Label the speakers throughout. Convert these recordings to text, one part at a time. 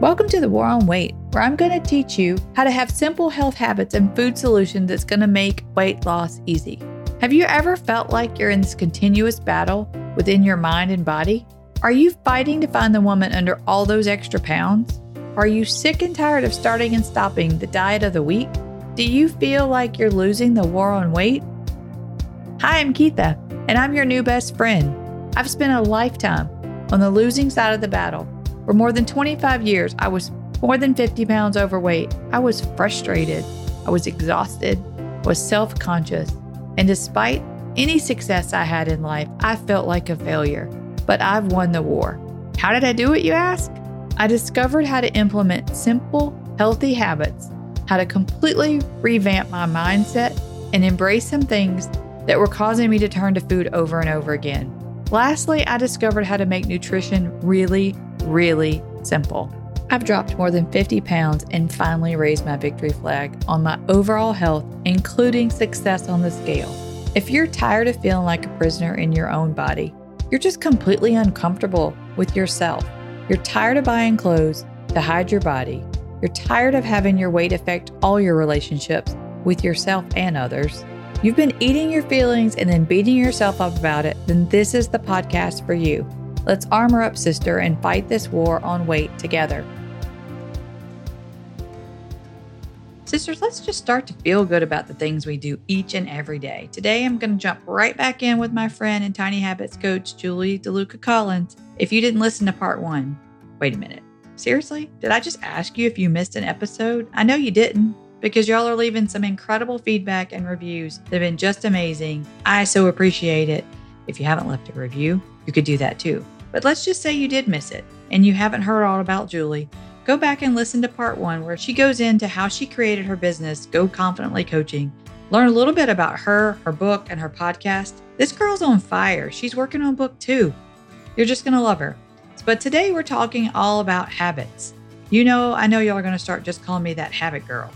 Speaker 1: Welcome to the War on Weight, where I'm going to teach you how to have simple health habits and food solutions that's going to make weight loss easy. Have you ever felt like you're in this continuous battle within your mind and body? Are you fighting to find the woman under all those extra pounds? Are you sick and tired of starting and stopping the diet of the week? Do you feel like you're losing the war on weight? Hi, I'm Keitha, and I'm your new best friend. I've spent a lifetime on the losing side of the battle for more than 25 years, I was more than 50 pounds overweight. I was frustrated. I was exhausted, was self conscious. And despite any success I had in life, I felt like a failure. But I've won the war. How did I do it, you ask? I discovered how to implement simple, healthy habits, how to completely revamp my mindset, and embrace some things that were causing me to turn to food over and over again. Lastly, I discovered how to make nutrition really, really simple. I've dropped more than 50 pounds and finally raised my victory flag on my overall health, including success on the scale. If you're tired of feeling like a prisoner in your own body, you're just completely uncomfortable with yourself. You're tired of buying clothes to hide your body. You're tired of having your weight affect all your relationships with yourself and others. You've been eating your feelings and then beating yourself up about it, then this is the podcast for you. Let's armor up, sister, and fight this war on weight together. Sisters, let's just start to feel good about the things we do each and every day. Today, I'm going to jump right back in with my friend and Tiny Habits coach, Julie DeLuca Collins. If you didn't listen to part one, wait a minute. Seriously? Did I just ask you if you missed an episode? I know you didn't because y'all are leaving some incredible feedback and reviews that have been just amazing. I so appreciate it. If you haven't left a review, you could do that too. But let's just say you did miss it and you haven't heard all about Julie. Go back and listen to part one where she goes into how she created her business, Go Confidently Coaching. Learn a little bit about her, her book, and her podcast. This girl's on fire. She's working on book two. You're just going to love her. But today we're talking all about habits. You know, I know y'all are going to start just calling me that habit girl.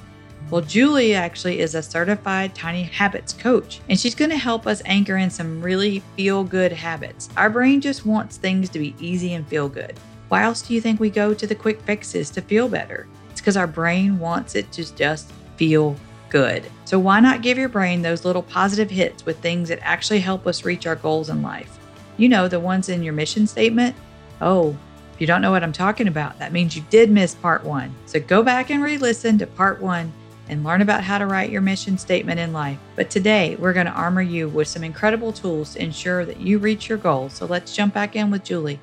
Speaker 1: Well, Julie actually is a certified tiny habits coach, and she's going to help us anchor in some really feel good habits. Our brain just wants things to be easy and feel good. Why else do you think we go to the quick fixes to feel better? It's because our brain wants it to just feel good. So, why not give your brain those little positive hits with things that actually help us reach our goals in life? You know, the ones in your mission statement. Oh, if you don't know what I'm talking about, that means you did miss part one. So, go back and re listen to part one and learn about how to write your mission statement in life. But today, we're going to armor you with some incredible tools to ensure that you reach your goals. So let's jump back in with Julie.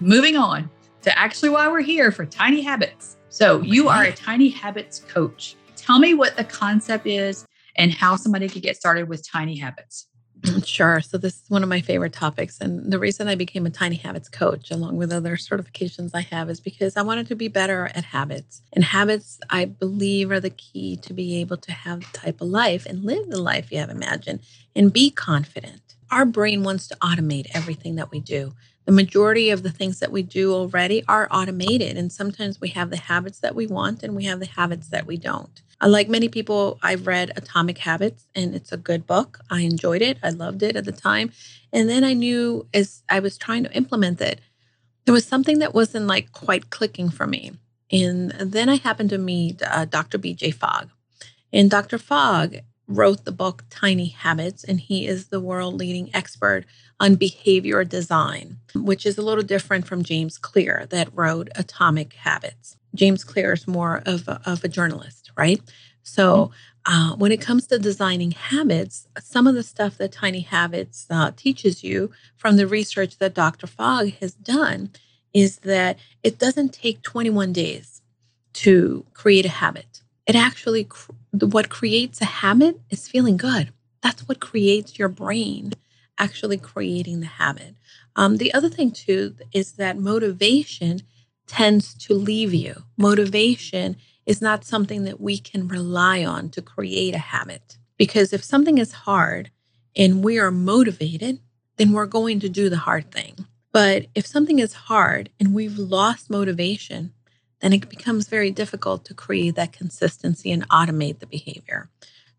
Speaker 1: Moving on to actually why we're here for Tiny Habits. So, you are a Tiny Habits coach. Tell me what the concept is and how somebody could get started with Tiny Habits.
Speaker 2: Sure. So, this is one of my favorite topics. And the reason I became a Tiny Habits coach, along with other certifications I have, is because I wanted to be better at habits. And habits, I believe, are the key to be able to have the type of life and live the life you have imagined and be confident. Our brain wants to automate everything that we do. The majority of the things that we do already are automated. And sometimes we have the habits that we want and we have the habits that we don't. Like many people, I've read Atomic Habits and it's a good book. I enjoyed it. I loved it at the time. And then I knew as I was trying to implement it, there was something that wasn't like quite clicking for me. And then I happened to meet uh, Dr. BJ Fogg. And Dr. Fogg wrote the book Tiny Habits, and he is the world leading expert on behavior design, which is a little different from James Clear that wrote Atomic Habits. James Clear is more of a, of a journalist, right? So, mm-hmm. uh, when it comes to designing habits, some of the stuff that Tiny Habits uh, teaches you from the research that Dr. Fogg has done is that it doesn't take 21 days to create a habit. It actually, what creates a habit is feeling good. That's what creates your brain actually creating the habit. Um, the other thing, too, is that motivation tends to leave you. Motivation is not something that we can rely on to create a habit. Because if something is hard and we are motivated, then we're going to do the hard thing. But if something is hard and we've lost motivation, then it becomes very difficult to create that consistency and automate the behavior.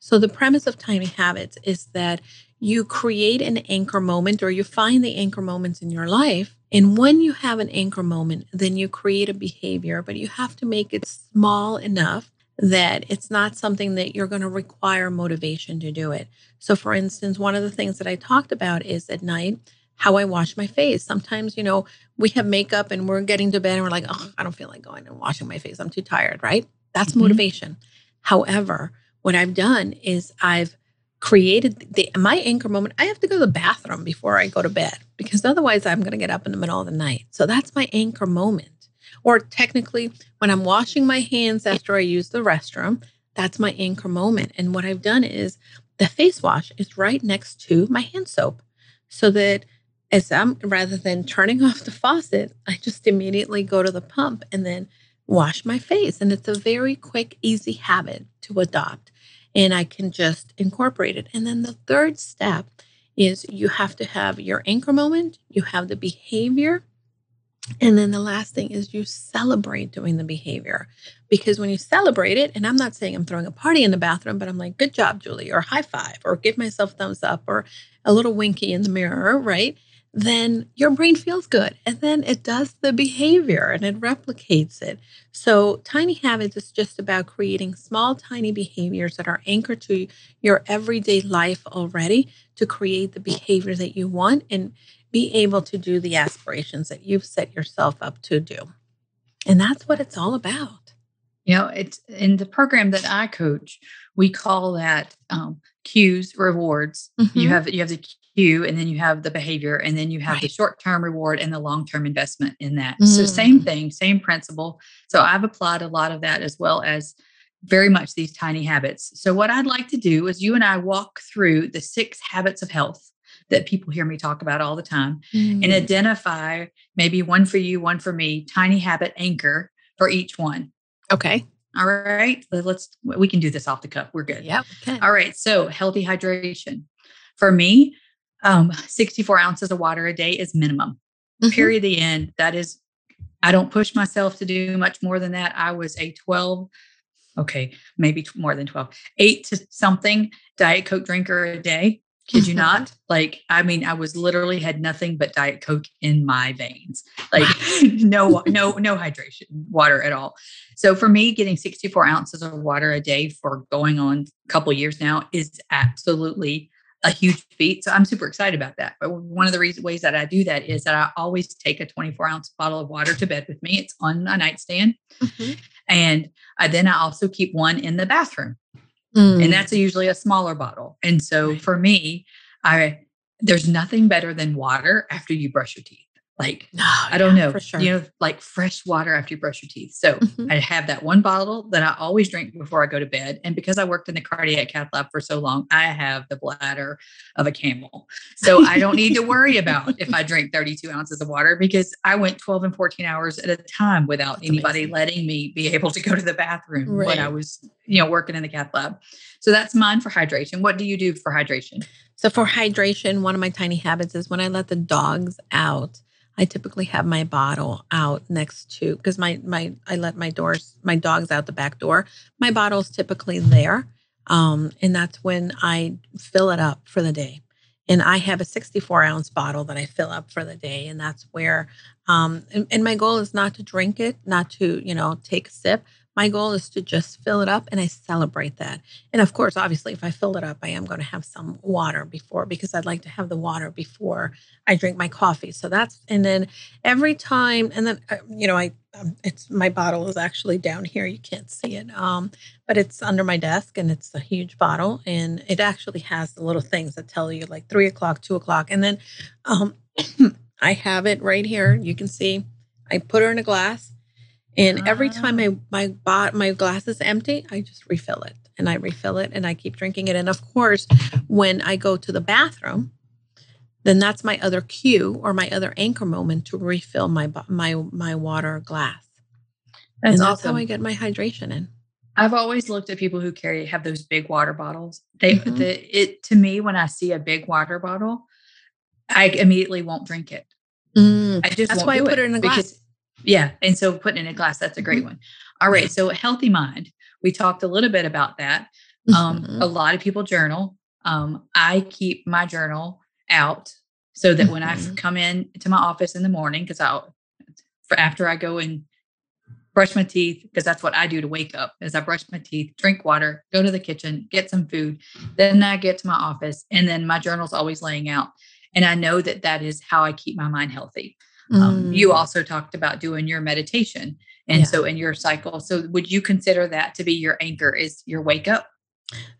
Speaker 2: So, the premise of tiny habits is that you create an anchor moment or you find the anchor moments in your life And when you have an anchor moment, then you create a behavior, but you have to make it small enough that it's not something that you're going to require motivation to do it. So, for instance, one of the things that I talked about is at night how I wash my face. Sometimes, you know, we have makeup and we're getting to bed and we're like, oh, I don't feel like going and washing my face. I'm too tired, right? That's mm-hmm. motivation. However, what I've done is I've created the my anchor moment. I have to go to the bathroom before I go to bed because otherwise I'm going to get up in the middle of the night. So that's my anchor moment. Or technically, when I'm washing my hands after I use the restroom, that's my anchor moment. And what I've done is the face wash is right next to my hand soap so that as I'm rather than turning off the faucet, I just immediately go to the pump and then wash my face. And it's a very quick, easy habit to adopt. And I can just incorporate it. And then the third step is you have to have your anchor moment, you have the behavior. And then the last thing is you celebrate doing the behavior. Because when you celebrate it, and I'm not saying I'm throwing a party in the bathroom, but I'm like, good job, Julie, or high five, or give myself thumbs up, or a little winky in the mirror, right? Then your brain feels good. And then it does the behavior and it replicates it. So, tiny habits is just about creating small, tiny behaviors that are anchored to your everyday life already to create the behavior that you want and be able to do the aspirations that you've set yourself up to do. And that's what it's all about.
Speaker 1: You know, it's in the program that I coach, we call that um, cues rewards. Mm-hmm. You have you have the cue and then you have the behavior and then you have right. the short-term reward and the long-term investment in that mm. so same mm. thing same principle so i've applied a lot of that as well as very much these tiny habits so what i'd like to do is you and i walk through the six habits of health that people hear me talk about all the time mm. and identify maybe one for you one for me tiny habit anchor for each one
Speaker 2: okay
Speaker 1: all right let's we can do this off the cuff we're good
Speaker 2: yeah
Speaker 1: okay. all right so healthy hydration for me um, 64 ounces of water a day is minimum. Mm-hmm. Period. The end. That is, I don't push myself to do much more than that. I was a 12, okay, maybe more than 12, eight to something Diet Coke drinker a day. Kid you not? Like, I mean, I was literally had nothing but Diet Coke in my veins. Like, no, no, no hydration, water at all. So for me, getting 64 ounces of water a day for going on a couple years now is absolutely a huge feat. So I'm super excited about that. But one of the reasons ways that I do that is that I always take a 24 ounce bottle of water to bed with me. It's on a nightstand. Mm-hmm. And I, then I also keep one in the bathroom. Mm. And that's a, usually a smaller bottle. And so right. for me, I there's nothing better than water after you brush your teeth. Like, oh, I don't know, sure. you know, like fresh water after you brush your teeth. So mm-hmm. I have that one bottle that I always drink before I go to bed. And because I worked in the cardiac cath lab for so long, I have the bladder of a camel. So I don't need to worry about if I drink 32 ounces of water because I went 12 and 14 hours at a time without That's anybody amazing. letting me be able to go to the bathroom right. when I was, you know, working in the cath lab. So that's mine for hydration. What do you do for hydration?
Speaker 2: So for hydration, one of my tiny habits is when I let the dogs out, I typically have my bottle out next to because my my I let my doors my dogs out the back door. My bottle's typically there, um, and that's when I fill it up for the day. And I have a 64 ounce bottle that I fill up for the day, and that's where. Um, and, and my goal is not to drink it, not to you know take a sip, my goal is to just fill it up and I celebrate that. And of course, obviously, if I fill it up, I am going to have some water before because I'd like to have the water before I drink my coffee. So that's, and then every time, and then, uh, you know, I, um, it's my bottle is actually down here. You can't see it, um, but it's under my desk and it's a huge bottle. And it actually has the little things that tell you like three o'clock, two o'clock. And then um, I have it right here. You can see I put her in a glass and every time ah. my my bot my glass is empty, I just refill it and I refill it and I keep drinking it. And of course, when I go to the bathroom, then that's my other cue or my other anchor moment to refill my my my water glass. That's, and that's awesome. how I get my hydration in.
Speaker 1: I've always looked at people who carry have those big water bottles. They mm-hmm. the, it to me when I see a big water bottle, I immediately won't drink it.
Speaker 2: Mm, I just that's why I put it, it in a glass.
Speaker 1: Yeah. And so putting in a glass, that's a great mm-hmm. one. All right. So healthy mind. We talked a little bit about that. Um, mm-hmm. A lot of people journal. Um, I keep my journal out so that mm-hmm. when I mm-hmm. come in to my office in the morning, because I'll for after I go and brush my teeth, because that's what I do to wake up, is I brush my teeth, drink water, go to the kitchen, get some food, then I get to my office, and then my journal's always laying out, and I know that that is how I keep my mind healthy. Um, mm. Um, you also talked about doing your meditation, and yeah. so in your cycle, so would you consider that to be your anchor? Is your wake up?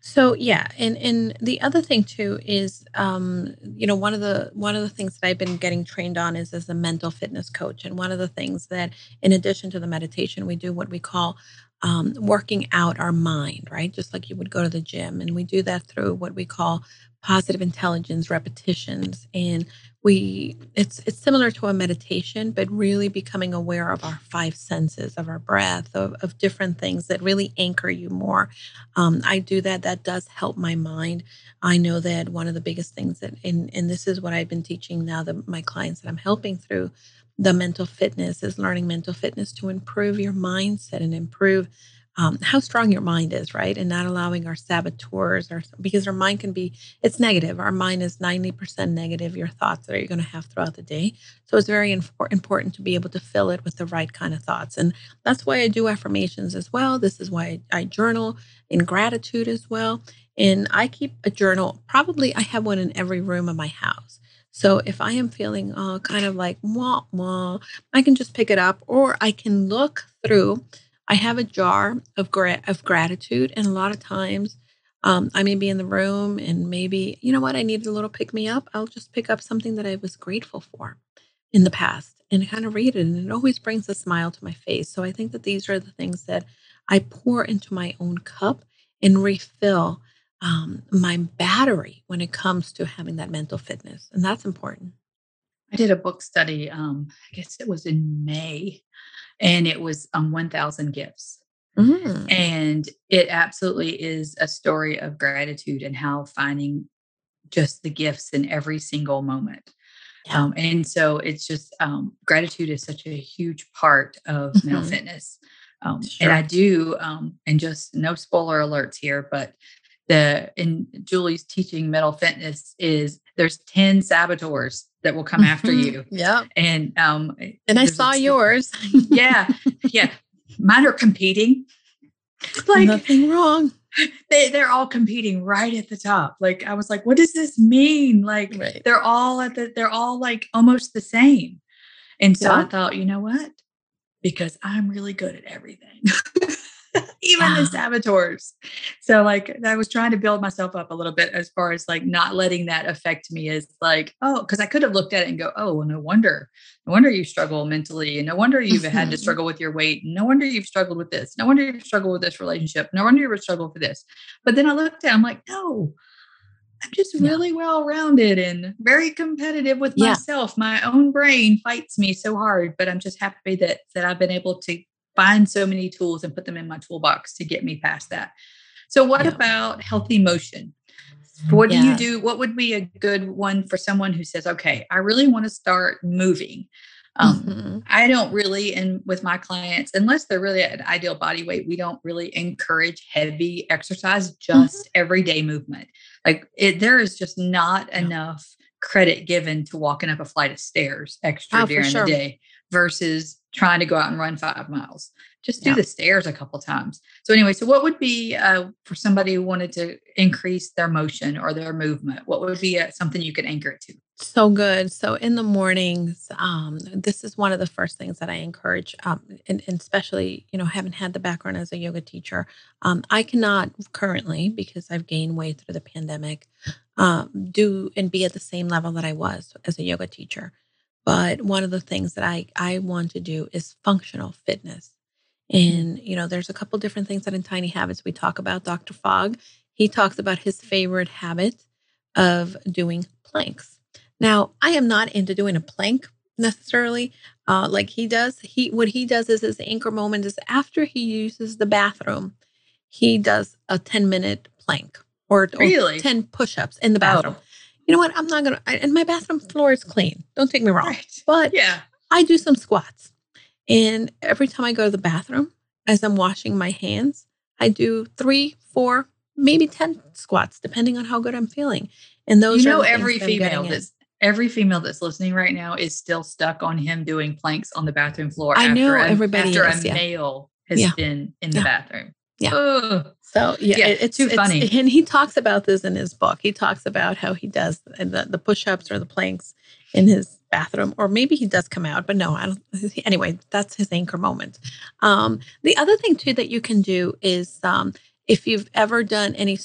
Speaker 2: So yeah, and and the other thing too is, um, you know, one of the one of the things that I've been getting trained on is as a mental fitness coach, and one of the things that, in addition to the meditation, we do what we call um, working out our mind, right? Just like you would go to the gym, and we do that through what we call positive intelligence repetitions and we it's it's similar to a meditation but really becoming aware of our five senses of our breath of, of different things that really anchor you more. Um, i do that. That does help my mind. I know that one of the biggest things that and, and this is what i've been teaching now that my clients that i'm helping through the mental fitness is learning mental fitness to improve your mindset and improve um, how strong your mind is, right? And not allowing our saboteurs, or because our mind can be, it's negative. Our mind is 90% negative, your thoughts that you're going to have throughout the day. So it's very important to be able to fill it with the right kind of thoughts. And that's why I do affirmations as well. This is why I journal in gratitude as well. And I keep a journal, probably I have one in every room of my house. So if I am feeling uh, kind of like wah wah, I can just pick it up or I can look through I have a jar of gra- of gratitude, and a lot of times um, I may be in the room and maybe you know what I need a little pick me up. I'll just pick up something that I was grateful for in the past and kind of read it, and it always brings a smile to my face. So I think that these are the things that I pour into my own cup and refill um, my battery when it comes to having that mental fitness, and that's important.
Speaker 1: I did a book study. Um, I guess it was in May and it was um, 1000 gifts mm. and it absolutely is a story of gratitude and how finding just the gifts in every single moment yeah. um, and so it's just um, gratitude is such a huge part of mm-hmm. mental fitness um, sure. and i do um, and just no spoiler alerts here but the in julie's teaching mental fitness is there's 10 saboteurs that will come after mm-hmm. you.
Speaker 2: Yeah.
Speaker 1: And um
Speaker 2: and I saw yours.
Speaker 1: yeah. Yeah. Mine are competing.
Speaker 2: Like nothing wrong.
Speaker 1: They they're all competing right at the top. Like I was like, what does this mean? Like right. they're all at the they're all like almost the same. And so yeah. I thought, you know what? Because I'm really good at everything. even yeah. the ah. saboteurs. So like I was trying to build myself up a little bit as far as like not letting that affect me as like, oh, because I could have looked at it and go, oh, well, no wonder. No wonder you struggle mentally. And no wonder you've had to struggle with your weight. No wonder you've struggled with this. No wonder you've struggled with this relationship. No wonder you've struggled for this. But then I looked at it, I'm like, no, I'm just really yeah. well rounded and very competitive with yeah. myself. My own brain fights me so hard, but I'm just happy that that I've been able to find so many tools and put them in my toolbox to get me past that. So, what yeah. about healthy motion? What do yeah. you do? What would be a good one for someone who says, okay, I really want to start moving? Um, mm-hmm. I don't really, and with my clients, unless they're really at ideal body weight, we don't really encourage heavy exercise, just mm-hmm. everyday movement. Like it, there is just not yeah. enough credit given to walking up a flight of stairs extra oh, during sure. the day versus trying to go out and run five miles. Just do yeah. the stairs a couple times. So anyway, so what would be uh, for somebody who wanted to increase their motion or their movement? What would be uh, something you could anchor it to?
Speaker 2: So good. So in the mornings, um, this is one of the first things that I encourage, um, and, and, especially you know having had the background as a yoga teacher, um, I cannot currently because I've gained weight through the pandemic, um, do and be at the same level that I was as a yoga teacher. But one of the things that I, I want to do is functional fitness. Mm-hmm. And, you know, there's a couple different things that in Tiny Habits we talk about. Dr. Fogg, he talks about his favorite habit of doing planks. Now, I am not into doing a plank necessarily uh, like he does. He what he does is his anchor moment is after he uses the bathroom, he does a 10 minute plank or, really? or 10 push-ups in the bathroom. Oh you know what? I'm not gonna. I, and my bathroom floor is clean. Don't take me wrong. Right. But yeah, I do some squats, and every time I go to the bathroom, as I'm washing my hands, I do three, four, maybe ten squats, depending on how good I'm feeling. And those,
Speaker 1: you know, every female does. every female that's listening right now is still stuck on him doing planks on the bathroom floor.
Speaker 2: I
Speaker 1: after
Speaker 2: know
Speaker 1: a,
Speaker 2: everybody
Speaker 1: after
Speaker 2: is,
Speaker 1: a
Speaker 2: yeah.
Speaker 1: male has
Speaker 2: Yeah.
Speaker 1: been in the
Speaker 2: Yeah.
Speaker 1: bathroom.
Speaker 2: Yeah.
Speaker 1: Ugh.
Speaker 2: So yeah,
Speaker 1: Yeah,
Speaker 2: it- it's
Speaker 1: too
Speaker 2: it's-
Speaker 1: funny.
Speaker 2: and he talks about this in his book. He talks about how he does the, the push-ups or the planks in his bathroom, or maybe he does come out, but no, I don't. Anyway, that's his anchor moment. Um, the other thing too that you can do is um, if you've ever done any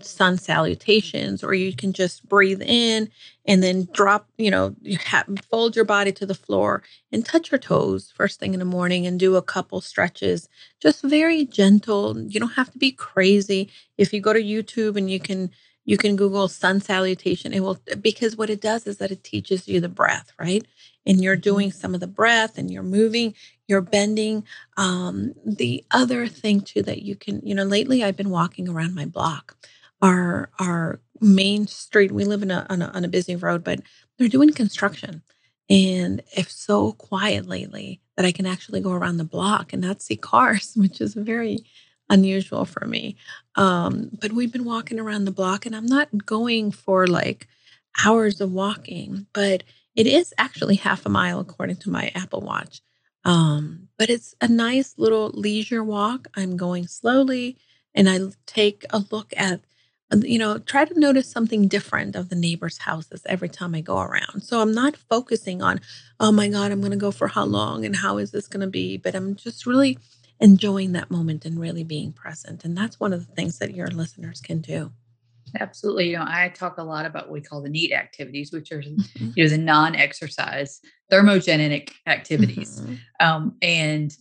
Speaker 2: sun salutations, or you can just breathe in and then drop, you know, you have, fold your body to the floor and touch your toes first thing in the morning and do a couple stretches just very gentle. You don't have to be crazy. If you go to YouTube and you can you can Google sun salutation, it will because what it does is that it teaches you the breath, right? And you're doing some of the breath and you're moving, you're bending. Um, the other thing too that you can, you know, lately I've been walking around my block. Our our main street, we live in a on a, on a busy road, but they're doing construction. And it's so quiet lately that I can actually go around the block and not see cars, which is very unusual for me. Um, but we've been walking around the block and I'm not going for like hours of walking, but it is actually half a mile according to my Apple Watch. Um, but it's a nice little leisure walk. I'm going slowly and I take a look at you know, try to notice something different of the neighbors' houses every time I go around. So I'm not focusing on, oh my God, I'm going to go for how long and how is this going to be? But I'm just really enjoying that moment and really being present. And that's one of the things that your listeners can do.
Speaker 1: Absolutely. You know, I talk a lot about what we call the neat activities, which are you know the non-exercise thermogenic activities.
Speaker 2: Mhm.
Speaker 1: Um, and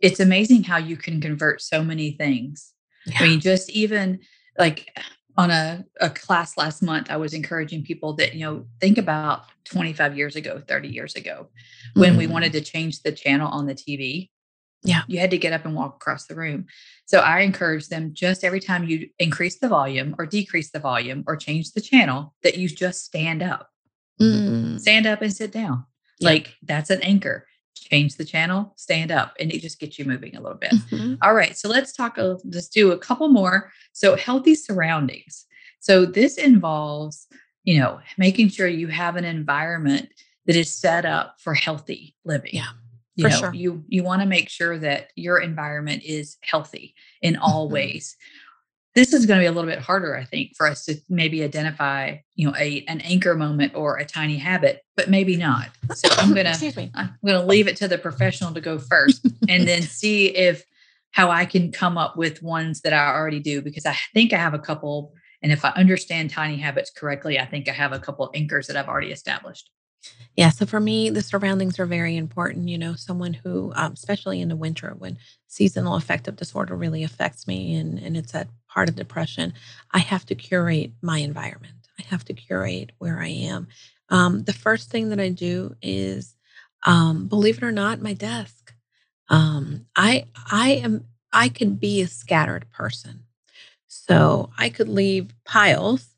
Speaker 1: it's amazing how you can convert so many things.
Speaker 2: Yeah.
Speaker 1: I mean, just even like on a, a class last month, I was encouraging people that, you know, think about 25 years ago, 30 years ago, when we
Speaker 2: Mhm.
Speaker 1: wanted to change the channel on the TV.
Speaker 2: Yeah.
Speaker 1: You had to get up and walk across the room. So I encourage them just every time you increase the volume or decrease the volume or change the channel, that you just stand up,
Speaker 2: Mm.
Speaker 1: stand up and sit down.
Speaker 2: Yeah.
Speaker 1: Like that's an anchor. Change the channel, stand up, and it just gets you moving a little bit.
Speaker 2: Mhm.
Speaker 1: All right, so let's talk. Let's do a couple more. So healthy surroundings. So this involves, you know, making sure you have an environment that is set up for healthy living.
Speaker 2: Yeah,
Speaker 1: you
Speaker 2: for
Speaker 1: know,
Speaker 2: sure.
Speaker 1: you you want to make sure that your environment is healthy in all
Speaker 2: Mhm.
Speaker 1: ways. This is going to be a little bit harder, I think, for us to maybe identify, you know, a an anchor moment or a tiny habit, but maybe not. So I'm gonna
Speaker 2: Excuse me.
Speaker 1: I'm going to leave it to the professional to go first and then see if how I can come up with ones that I already do because I think I have a couple. And if I understand tiny habits correctly, I think I have a couple anchors that I've already established.
Speaker 2: Yeah. So for me, the surroundings are very important. You know, someone who, um, especially in the winter when seasonal affective disorder really affects me and, and it's that part of depression, I have to curate my environment. I have to curate where I am. Um, the first thing that I do is, um, believe it or not, my desk. Um, I I am I could be a scattered person. So I could leave piles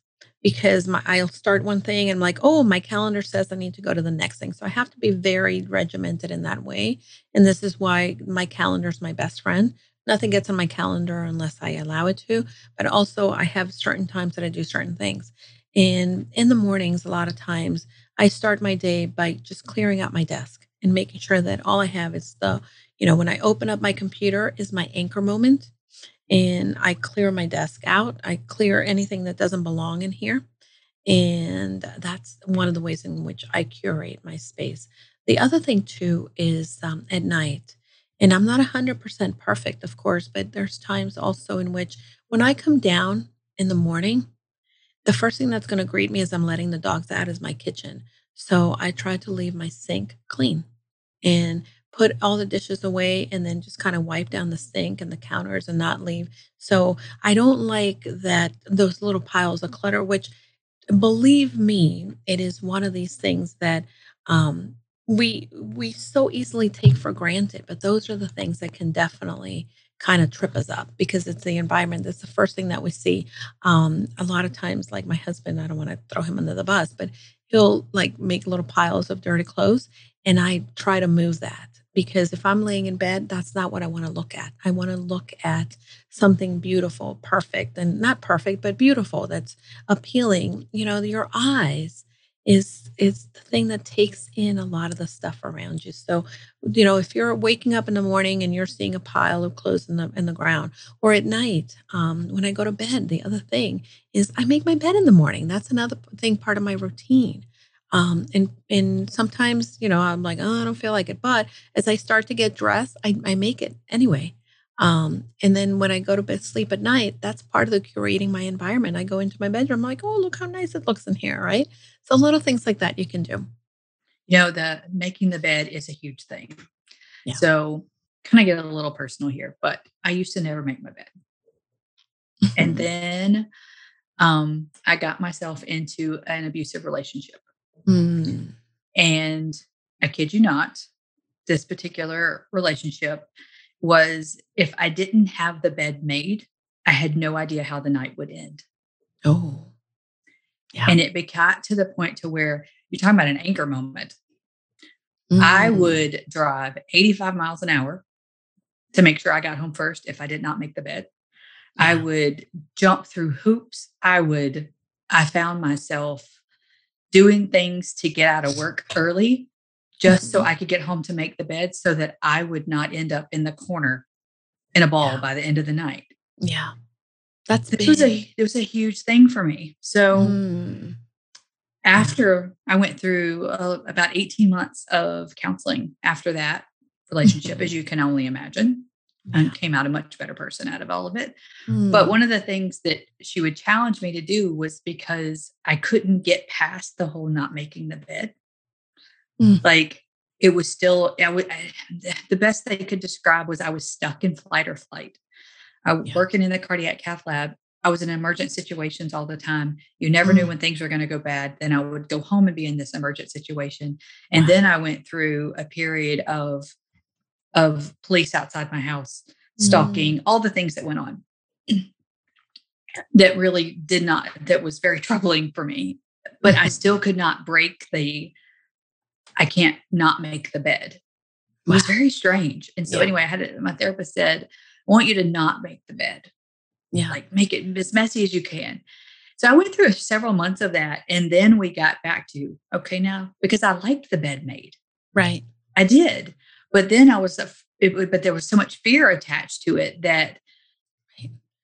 Speaker 2: because my I'll start one thing and I'm like, oh, my calendar says I need to go to the next thing. So I have to be very regimented in that way. And this is why my calendar is my best friend. Nothing gets on my calendar unless I allow it to. But also I have certain times that I do certain things. And in the mornings, a lot of times I start my day by just clearing out my desk and making sure that all I have is the, you know, when I open up my computer is my anchor moment and I clear my desk out. I clear anything that doesn't belong in here. And that's one of the ways in which I curate my space. The other thing, too, is um, at night. And I'm not 100% perfect, of course, but there's times also in which when I come down in the morning, the first thing that's going to greet me as I'm letting the dogs out is my kitchen. So I try to leave my sink clean and put all the dishes away and then just kind of wipe down the sink and the counters and not leave. So I don't like that those little piles of clutter, which believe me, it is one of these things that um, we we so easily take for granted. But those are the things that can definitely kind of trip us up because it's the environment. That's the first thing that we see. Um, a lot of times, like my husband, I don't want to throw him under the bus, but he'll like make little piles of dirty clothes, and I try to move that because if I'm laying in bed, that's not what I want to look at. I want to look at something beautiful, perfect, and not perfect, but beautiful, that's appealing. You know, your eyes is is the thing that takes in a lot of the stuff around you. So, you know, if you're waking up in the morning and you're seeing a pile of clothes in the in the ground, or at night um, when I go to bed, the other thing is I make my bed in the morning. That's another thing, part of my routine. Um, and and sometimes, you know, I'm like, oh, I don't feel like it. But as I start to get dressed, I, I make it anyway. Um, and then when I go to bed, sleep at night, that's part of the curating my environment. I go into my bedroom, I'm like, oh, look how nice it looks in here, right? So little things like that you can do.
Speaker 1: You know, the making the bed is a huge thing. Yeah. So kind of get a little personal here, but I used to never make my bed. and then um, I got myself into an abusive relationship. Mm. And I kid you not, this particular relationship was if I didn't have the bed made, I had no idea how the night would end.
Speaker 2: Oh.
Speaker 1: Yeah. And it got to the point to where you're talking about an anchor moment. Mm. I would drive 85 miles an hour to make sure I got home first if I did not make the bed. Yeah. I would jump through hoops. I would, I found myself doing things to get out of work early just so mm-hmm. I could get home to make the bed so that I would not end up in the corner in a ball yeah. by the end of the night.
Speaker 2: Yeah. That's
Speaker 1: it was a it was a huge thing for me. So mm. after I went through uh, about 18 months of counseling after that relationship as you can only imagine and came out a much better person out of all of it. Mm. But one of the things that she would challenge me to do was because I couldn't get past the whole not making the bed. Mm. Like it was still, I would, I, the best they could describe was I was stuck in flight or flight. I was yeah. working in the cardiac cath lab. I was in emergent situations all the time. You never mm. knew when things were going to go bad. Then I would go home and be in this emergent situation. And wow. then I went through a period of of police outside my house, stalking, mm. all the things that went on that really did not that was very troubling for me. But I still could not break the I can't not make the bed. It was very strange. And so, yeah. anyway, I had it, my therapist said, I want you to not make the bed. Yeah. Like make it as messy as you can. So I went through several months of that. And then we got back to, okay, now, because I liked the bed made.
Speaker 2: Right.
Speaker 1: I did. But then I was, it, but there was so much fear attached to it that,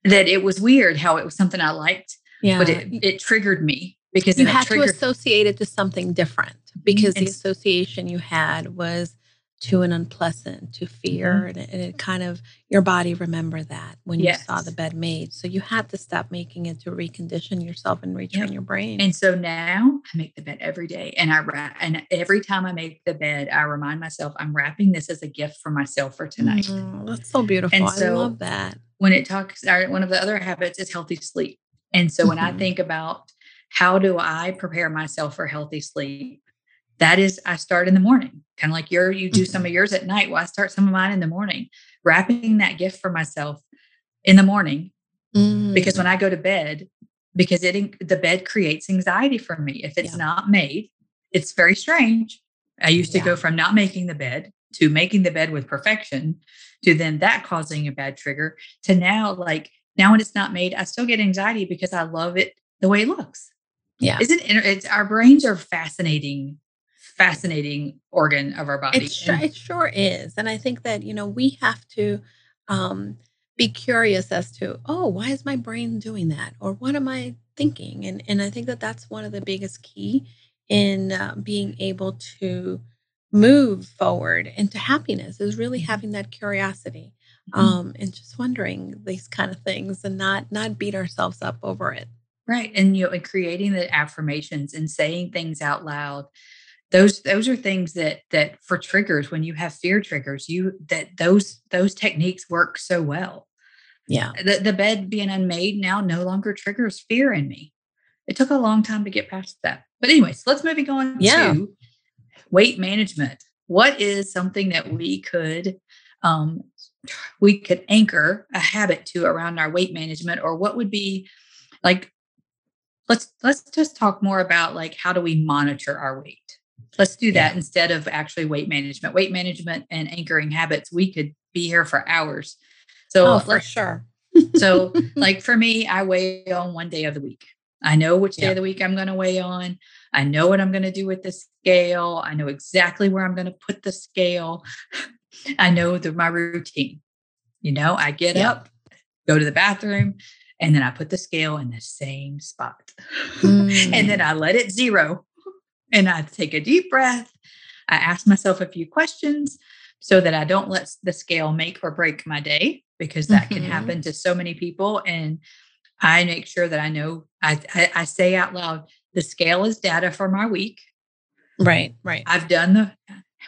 Speaker 1: that it was weird how it was something I liked. Yeah. But it, it triggered me because
Speaker 2: you had to associate it to something different because the association you had was to an unpleasant, to fear, mm-hmm. and, it, and, it, kind of your body remember that when yes. you saw the bed made. So you had to stop making it to recondition yourself and retrain yep. your brain.
Speaker 1: And so now I make the bed every day, and I wrap. And every time I make the bed, I remind myself I'm wrapping this as a gift for myself for tonight.
Speaker 2: Mm, that's so beautiful. And so I love that.
Speaker 1: When it talks, one of the other habits is healthy sleep. And so when mm-hmm. I think about how do I prepare myself for healthy sleep? That is i start in the morning kind of like your you do some mm-hmm. of yours at night well i start some of mine in the morning wrapping that gift for myself in the morning mm. because when i go to bed because it the bed creates anxiety for me if it's yeah. not made it's very strange i used to yeah. go from not making the bed to making the bed with perfection to then that causing a bad trigger to now like now when it's not made i still get anxiety because i love it the way it looks
Speaker 2: yeah
Speaker 1: isn't it it's our brains are fascinating fascinating organ of our body.
Speaker 2: It, sure, it sure is. And I think that, you know, we have to um, be curious as to, oh, why is my brain doing that? Or what am I thinking? And, and I think that that's one of the biggest key in uh, being able to move forward into happiness is really mm-hmm. having that curiosity mm-hmm. um, and just wondering these kind of things and not not beat ourselves up over it
Speaker 1: right and you know and creating the affirmations and saying things out loud those those are things that that for triggers when you have fear triggers you that those those techniques work so well.
Speaker 2: Yeah.
Speaker 1: The, the bed being unmade now no longer triggers fear in me. It took a long time to get past that. But anyways let's moving on yeah. to weight management. What is something that we could um we could anchor a habit to around our weight management or what would be like let's let's just talk more about like how do we monitor our weight Let's do that yeah. instead of actually weight management. Weight management and anchoring habits, we could be here for hours. So
Speaker 2: oh, for sure.
Speaker 1: so like for me, I weigh on one day of the week. I know which day of the week I'm going to weigh on. I know what I'm going to do with the scale. I know exactly where I'm going to put the scale. I know the, my routine. You know, I get up, go to the bathroom, and then I put the scale in the same spot. Mm. and then I let it zero and I take a deep breath. I ask myself a few questions so that I don't let the scale make or break my day because that mm-hmm. can happen to so many people. And I make sure that I know I, I, I say out loud, the scale is data for my week.
Speaker 2: Right, right.
Speaker 1: I've done the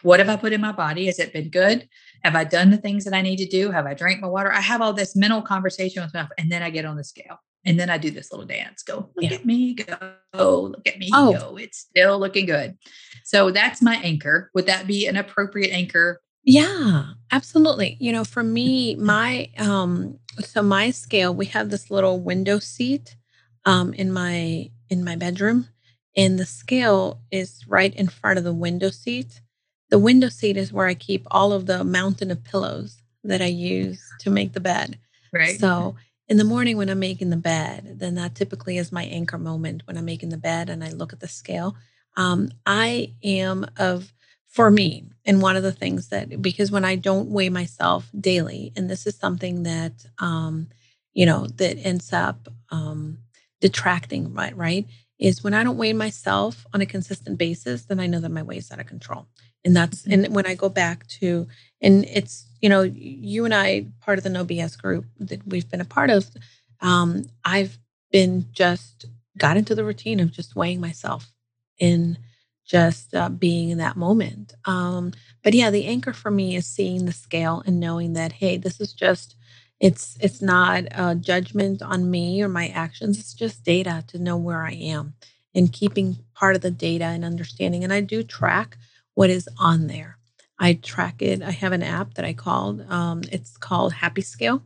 Speaker 1: what have I put in my body? Has it been good? Have I done the things that I need to do? Have I drank my water? I have all this mental conversation with myself, and then I get on the scale. And then I do this little dance. Go, look yeah. at me go. Look at me oh. go. It's still looking good. So that's my anchor. Would that be an appropriate anchor?
Speaker 2: Yeah, absolutely. You know, for me, my um so my scale, we have this little window seat um in my in my bedroom and the scale is right in front of the window seat. The window seat is where I keep all of the mountain of pillows that I use to make the bed.
Speaker 1: Right.
Speaker 2: So in the morning when I'm making the bed, then that typically is my anchor moment when I'm making the bed and I look at the scale. Um, I am of, for me, and one of the things that, because when I don't weigh myself daily, and this is something that, um, you know, that ends up um, detracting, right, right, is when I don't weigh myself on a consistent basis, then I know that my weight is out of control. And that's, mm-hmm. and when I go back to, and it's, you know, you and I, part of the No BS group that we've been a part of, um, I've been just got into the routine of just weighing myself in just uh, being in that moment. Um, but yeah, the anchor for me is seeing the scale and knowing that, hey, this is just, it's it's not a judgment on me or my actions. It's just data to know where I am and keeping part of the data and understanding. And I do track what is on there. I track it. I have an app that I called. Um, it's called Happy Scale.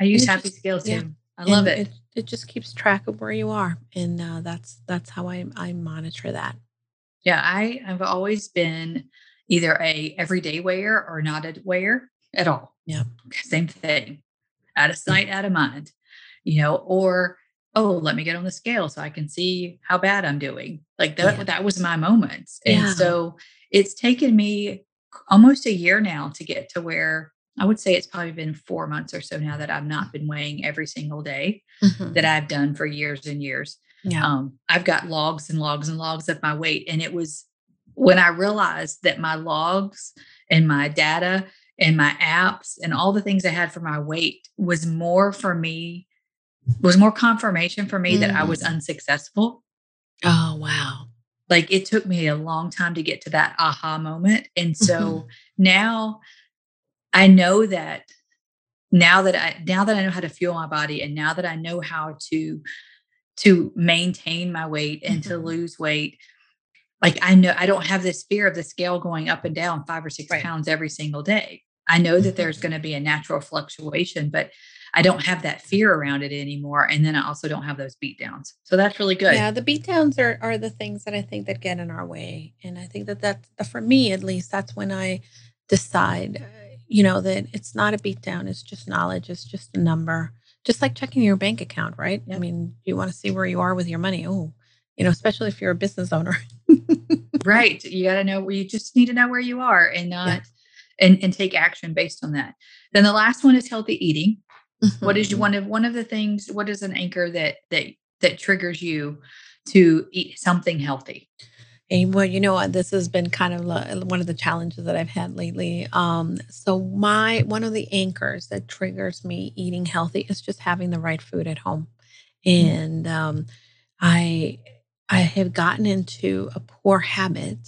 Speaker 1: I use Happy just, Scale too. Yeah. I love it.
Speaker 2: it. it. just keeps track of where you are, and uh, that's that's how I I monitor that.
Speaker 1: Yeah, I have always been either a everyday wearer or not a wearer at all.
Speaker 2: Yeah,
Speaker 1: same thing. Out of sight, out of mind. You know, or oh, let me get on the scale so I can see how bad I'm doing. Like that. Yeah. That was my moments, and yeah. so it's taken me almost a year now to get to where I would say it's probably been four months or so now that I've not been weighing every single day mm-hmm. that I've done for years and years. Yeah. Um, I've got logs and logs and logs of my weight. And it was when I realized that my logs and my data and my apps and all the things I had for my weight was more for me, was more confirmation for me mm. that I was mm. unsuccessful.
Speaker 2: Oh, wow
Speaker 1: like it took me a long time to get to that aha moment and so mm-hmm. now i know that now that i now that i know how to fuel my body and now that i know how to to maintain my weight and mm-hmm. to lose weight like i know i don't have this fear of the scale going up and down five or six right. pounds every single day i know that there's mm-hmm. going to be a natural fluctuation but I don't have that fear around it anymore. And then I also don't have those beat downs. So that's really good.
Speaker 2: Yeah, the beat downs are, are the things that I think that get in our way. And I think that that, for me, at least, that's when I decide, uh, you know, that it's not a beat down. It's just knowledge. It's just a number. Just like checking your bank account, right? Yep. I mean, you want to see where you are with your money. Oh, you know, especially if you're a business owner.
Speaker 1: right. You got to know where you just need to know where you are and not, yeah. And, and take action based on that. Then the last one is healthy eating. Mm-hmm. What is mm-hmm. one of one of the things? What is an anchor that that that triggers you to eat something healthy?
Speaker 2: And well, you know, this has been kind of one of the challenges that I've had lately. Um, so my one of the anchors that triggers me eating healthy is just having the right food at home, mm-hmm. and um, I I have gotten into a poor habit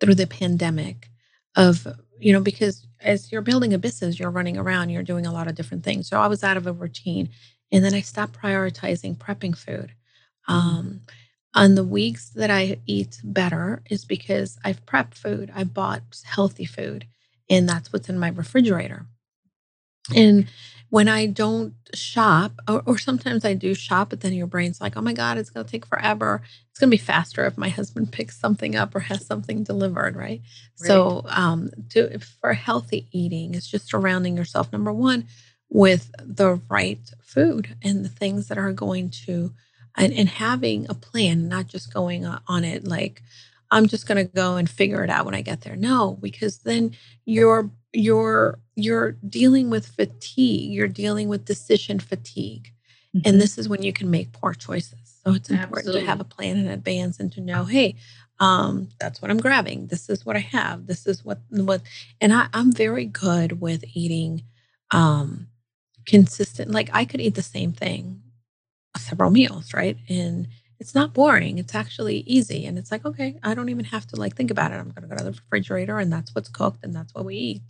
Speaker 2: through the pandemic of you know because as you're building a business, you're running around, you're doing a lot of different things. So I was out of a routine. And then I stopped prioritizing prepping food. Mm-hmm. Um, on the weeks that I eat better is because I've prepped food, I bought healthy food, and that's what's in my refrigerator. And when I don't shop, or, or, sometimes I do shop, but then your brain's like, oh my God, it's going to take forever. It's going to be faster if my husband picks something up or has something delivered, right? right. So, um, to, for healthy eating, it's just surrounding yourself, number one, with the right food and the things that are going to and, and having a plan, not just going on it like, I'm just going to go and figure it out when I get there. No, because then you're you're you're dealing with fatigue. You're dealing with decision fatigue. Mm-hmm. And this is when you can make poor choices. So it's important Absolutely. to have a plan in advance and to know, hey, um, that's what I'm grabbing. This is what I have. This is what what and I, I'm very good with eating um consistent. Like I could eat the same thing several meals, right? And it's not boring. It's actually easy. And it's like, okay, I don't even have to like think about it. I'm gonna go to the refrigerator and that's what's cooked and that's what we eat.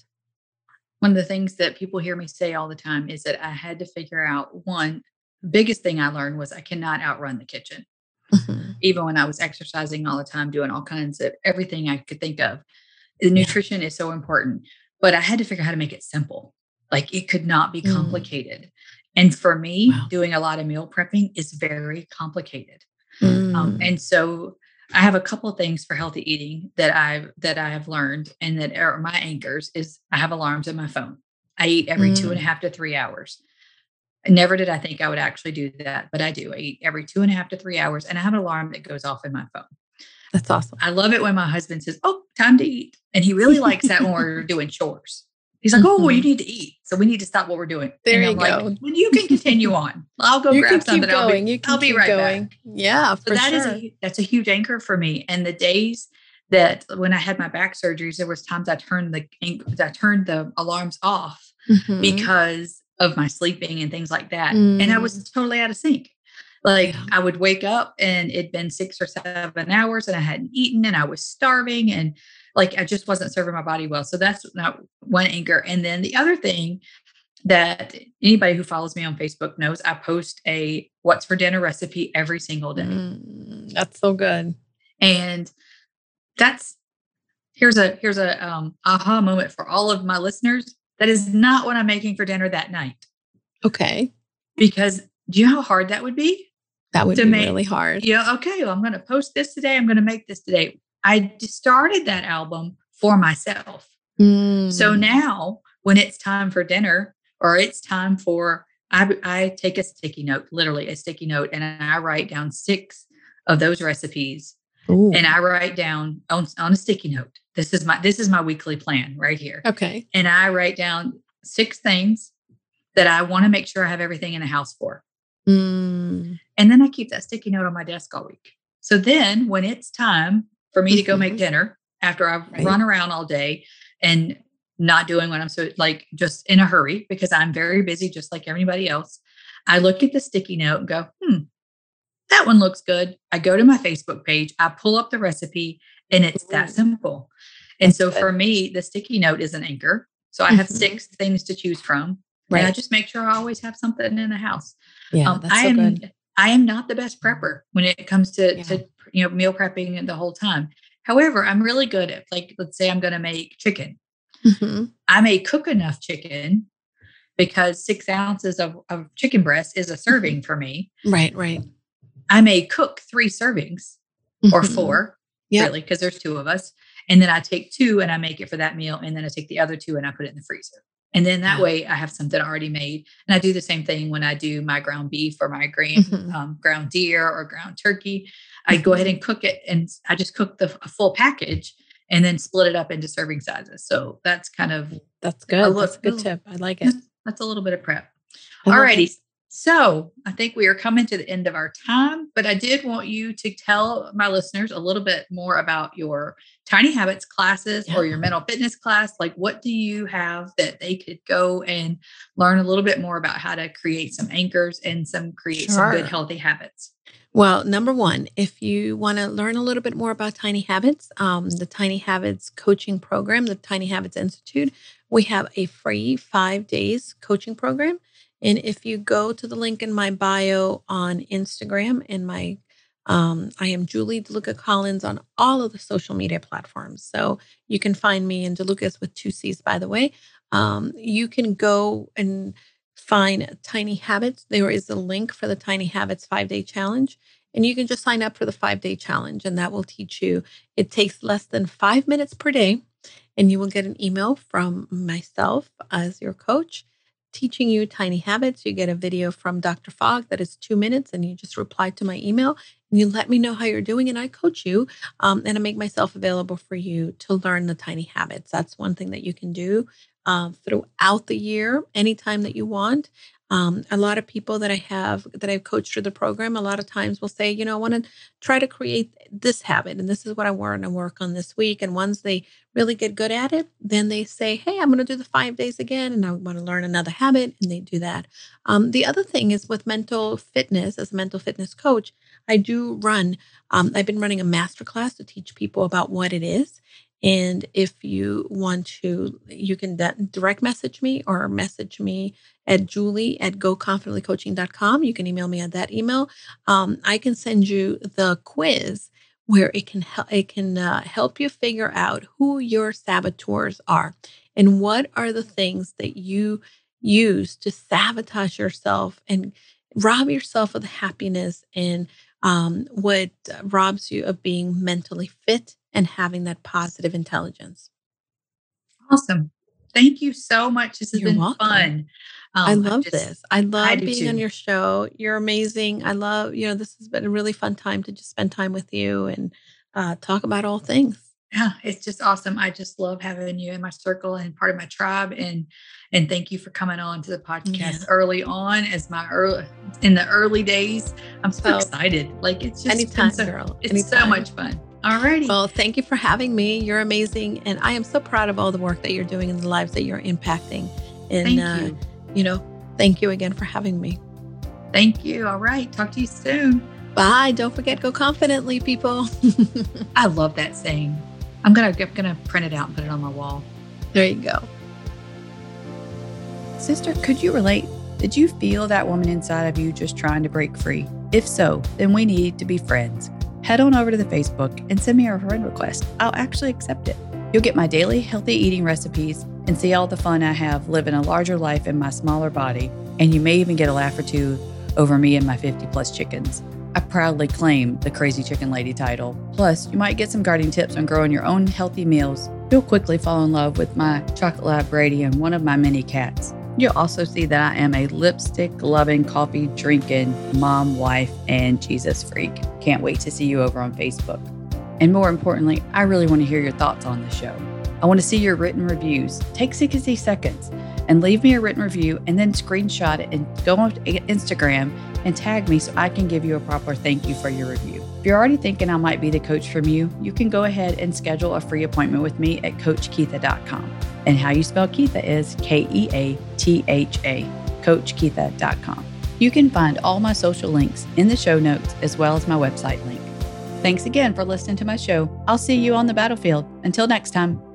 Speaker 1: One of the things that people hear me say all the time is that I had to figure out one biggest thing I learned was I cannot outrun the kitchen. Mm-hmm. Even when I was exercising all the time, doing all kinds of everything I could think of. The nutrition is so important, but I had to figure out how to make it simple. Like it could not be mm. complicated. Mm. And for me, wow. doing a lot of meal prepping is very complicated. Mm. Um, and so I have a couple of things for healthy eating that I've that I have learned and that are my anchors is I have alarms on my phone. I eat every mm. two and a mm. half to three hours. Never did I think I would actually do that, but I do. I eat every two and a half to three hours, and I have an alarm that goes off in my phone.
Speaker 2: That's awesome.
Speaker 1: I love it when my husband says, "Oh, time to eat," and he really likes that when we're doing chores. He's like, "Oh, well, you mm-hmm. need to eat, so we need to stop what we're doing."
Speaker 2: There
Speaker 1: and
Speaker 2: you
Speaker 1: I'm
Speaker 2: go.
Speaker 1: Like, well, you can continue on. I'll go
Speaker 2: you
Speaker 1: grab something.
Speaker 2: Going.
Speaker 1: I'll be,
Speaker 2: you can
Speaker 1: I'll be
Speaker 2: keep
Speaker 1: right
Speaker 2: going.
Speaker 1: back.
Speaker 2: Yeah,
Speaker 1: so that
Speaker 2: sure.
Speaker 1: is a that's a huge anchor for me. And the days that when I had my back surgeries, there was times I turned the I turned the alarms off mm-hmm. because of my sleeping and things like that. Mm. And I was mm. totally out of sync. Like yeah. I would wake up and it'd been six or seven hours and I hadn't eaten and I was starving and like I just wasn't serving my body well. So that's not one anchor. And then the other thing that anybody who follows me on Facebook knows I post a what's for dinner recipe every single day.
Speaker 2: Mm, that's so good.
Speaker 1: And that's here's a here's a um aha moment for all of my listeners. That is not what I'm making for dinner that night.
Speaker 2: Okay.
Speaker 1: Because do you know how hard that would be?
Speaker 2: That would be make, really hard.
Speaker 1: Yeah. Okay. Well, I'm going to post this today. I'm going to make this today. I started that album for myself. Mm. So now when it's time for dinner or it's time for, I, I take a sticky note, literally a sticky note, and I write down six of those recipes Ooh. and I write down on, on a sticky note this is my this is my weekly plan right here.
Speaker 2: Okay.
Speaker 1: And I write down six things that I want to make sure I have everything in the house for. Mm. And then I keep that sticky note on my desk all week. So then when it's time for me to go make mm-hmm. dinner after I've right. run around all day and not doing what I'm so like just in a hurry because I'm very busy just like everybody else. I look at the sticky note and go, hmm, that one looks good. I go to my Facebook page, I pull up the recipe, and it's that simple. And That's so good. for me, the sticky note is an anchor. So I have mm-hmm. six things to choose from. Right. And I just make sure I always have something in the house.
Speaker 2: Yeah, um,
Speaker 1: I
Speaker 2: so
Speaker 1: am
Speaker 2: good.
Speaker 1: I am not the best prepper when it comes to, yeah. to you know meal prepping the whole time. However, I'm really good at like let's say I'm going to make chicken. Mm-hmm. I may cook enough chicken because six ounces of, of chicken breast is a serving for me.
Speaker 2: Right, right.
Speaker 1: I may cook three servings mm-hmm. or four, yep. really, because there's two of us. And then I take two and I make it for that meal. And then I take the other two and I put it in the freezer. And then that way I have something already made. And I do the same thing when I do my ground beef or my ground, mm-hmm. um, ground deer or ground turkey. I go ahead mm-hmm. and cook it and I just cook the full package and then split it up into serving sizes. So that's kind of
Speaker 2: that's good. Look, that's a good tip. I like it.
Speaker 1: That's a little bit of prep. Alrighty. So I think we are coming to the end of our time, but I did want you to tell my listeners a little bit more about your Tiny Habits classes yeah. or your mental fitness class. Like, what do you have that they could go and learn a little bit more about how to create some anchors and some create sure. some good healthy habits?
Speaker 2: Well, number one, if you want to learn a little bit more about Tiny Habits, um, the Tiny Habits coaching program, the Tiny Habits Institute, we have a free five days coaching program and if you go to the link in my bio on Instagram and my um, I am Julie DeLucca Collins on all of the social media platforms. So you can find me in DeLuccas with two C's, by the way. Um, you can go and find Tiny Habits. There is a link for the Tiny Habits five day challenge. And you can just sign up for the five day challenge, and that will teach you. It takes less than five minutes per day, and you will get an email from myself as your coach teaching you tiny habits. You get a video from Dr. Fogg that is two minutes, and you just reply to my email and you let me know how you're doing, and I coach you. Um, and I make myself available for you to learn the tiny habits. That's one thing that you can do uh, throughout the year, anytime that you want. Um, a lot of people that I have that I've coached through the program, a lot of times will say, you know, I want to try to create this habit, and this is what I want to work on this week. And once they really get good at it, then they say, hey, I'm going to do the five days again, and I want to learn another habit, and they do that. Um, the other thing is with mental fitness, as a mental fitness coach, I do run. Um, I've been running a masterclass to teach people about what it is. And if you want to, you can direct message me or message me at julie at goconfidentlycoaching.com. You can email me at that email. Um, I can send you the quiz where it can help it can uh, help you figure out who your saboteurs are and what are the things that you use to sabotage yourself and rob yourself of the happiness and um, what robs you of being mentally fit and having that positive intelligence.
Speaker 1: Awesome. Thank you so much. This has You're been welcome. fun.
Speaker 2: Um, I love just, this. I love I being too. on your show. You're amazing. I love, you know, this has been a really fun time to just spend time with you and uh, talk about all things.
Speaker 1: Yeah, it's just awesome. I just love having you in my circle and part of my tribe. And and thank you for coming on to the podcast yeah. early on as my early in the early days. I'm so oh, excited. Like it's just
Speaker 2: anytime,
Speaker 1: so,
Speaker 2: girl.
Speaker 1: It's
Speaker 2: anytime.
Speaker 1: so much fun. Alrighty.
Speaker 2: Well, thank you for having me. You're amazing. And I am so proud of all the work that you're doing and the lives that you're impacting. And,
Speaker 1: thank uh, you.
Speaker 2: you know, thank you again for having me.
Speaker 1: Thank you. All right. Talk to you soon.
Speaker 2: Bye. Don't forget, go confidently, people.
Speaker 1: I love that saying. I'm gonna I'm gonna print it out and put it on my wall.
Speaker 2: There you go.
Speaker 1: Sister, could you relate? Did you feel that woman inside of you just trying to break free? If so, then we need to be friends head on over to the Facebook and send me a friend request. I'll actually accept it. You'll get my daily healthy eating recipes and see all the fun I have living a larger life in my smaller body. And you may even get a laugh or two over me and my 50 plus chickens. I proudly claim the Crazy Chicken Lady title. Plus, you might get some gardening tips on growing your own healthy meals. You'll quickly fall in love with my chocolate lab Brady and one of my many cats. You'll also see that I am a lipstick loving, coffee drinking mom, wife, and Jesus freak. Can't wait to see you over on Facebook. And more importantly, I really want to hear your thoughts on the show. I want to see your written reviews. Take 60 seconds and leave me a written review and then screenshot it and go on Instagram and tag me so I can give you a proper thank you for your review. If you're already thinking I might be the coach from you, you can go ahead and schedule a free appointment with me at CoachKeatha.com. And how you spell Keatha is K E A T H A, CoachKeatha.com. You can find all my social links in the show notes as well as my website link. Thanks again for listening to my show. I'll see you on the battlefield. Until next time.